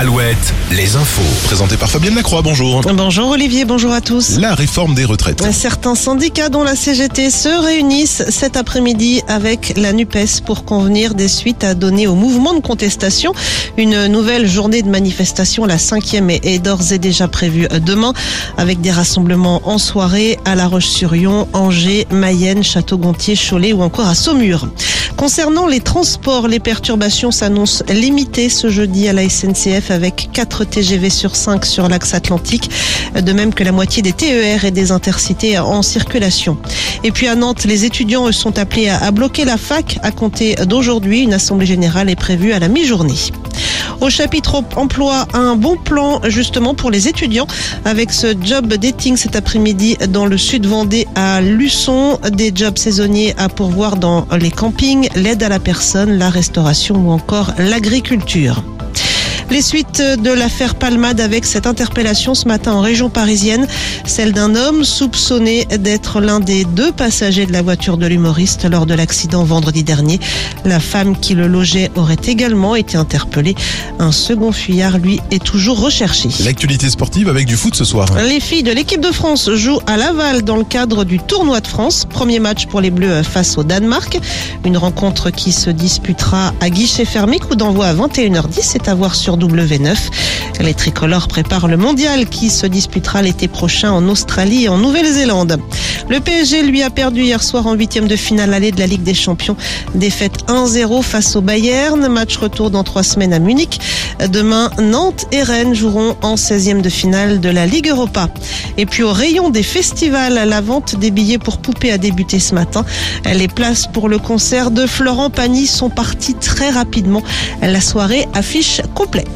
Alouette, les infos. Présenté par Fabienne Lacroix, bonjour. Bonjour Olivier, bonjour à tous. La réforme des retraites. Certains syndicats dont la CGT se réunissent cet après-midi avec la NUPES pour convenir des suites à donner au mouvement de contestation. Une nouvelle journée de manifestation, la cinquième, est d'ores et déjà prévue demain avec des rassemblements en soirée à La Roche-sur-Yon, Angers, Mayenne, Château-Gontier, Cholet ou encore à Saumur. Concernant les transports, les perturbations s'annoncent limitées ce jeudi à la SNCF avec 4 TGV sur 5 sur l'axe atlantique, de même que la moitié des TER et des intercités en circulation. Et puis à Nantes, les étudiants sont appelés à bloquer la fac à compter d'aujourd'hui. Une assemblée générale est prévue à la mi-journée. Au chapitre emploi, un bon plan justement pour les étudiants avec ce job dating cet après-midi dans le sud Vendée à Luçon, des jobs saisonniers à pourvoir dans les campings, l'aide à la personne, la restauration ou encore l'agriculture. Les suites de l'affaire Palmade avec cette interpellation ce matin en région parisienne, celle d'un homme soupçonné d'être l'un des deux passagers de la voiture de l'humoriste lors de l'accident vendredi dernier. La femme qui le logeait aurait également été interpellée. Un second fuyard, lui, est toujours recherché. L'actualité sportive avec du foot ce soir. Les filles de l'équipe de France jouent à Laval dans le cadre du tournoi de France. Premier match pour les Bleus face au Danemark. Une rencontre qui se disputera à guichet fermé, coup d'envoi à 21h10. C'est à voir sur W9. Les tricolores préparent le mondial qui se disputera l'été prochain en Australie et en Nouvelle-Zélande. Le PSG lui a perdu hier soir en huitième de finale allée de la Ligue des Champions. Défaite 1-0 face au Bayern. Match retour dans trois semaines à Munich. Demain, Nantes et Rennes joueront en 16e de finale de la Ligue Europa. Et puis au rayon des festivals, la vente des billets pour poupées a débuté ce matin. Les places pour le concert de Florent Pagny sont parties très rapidement. La soirée affiche complète.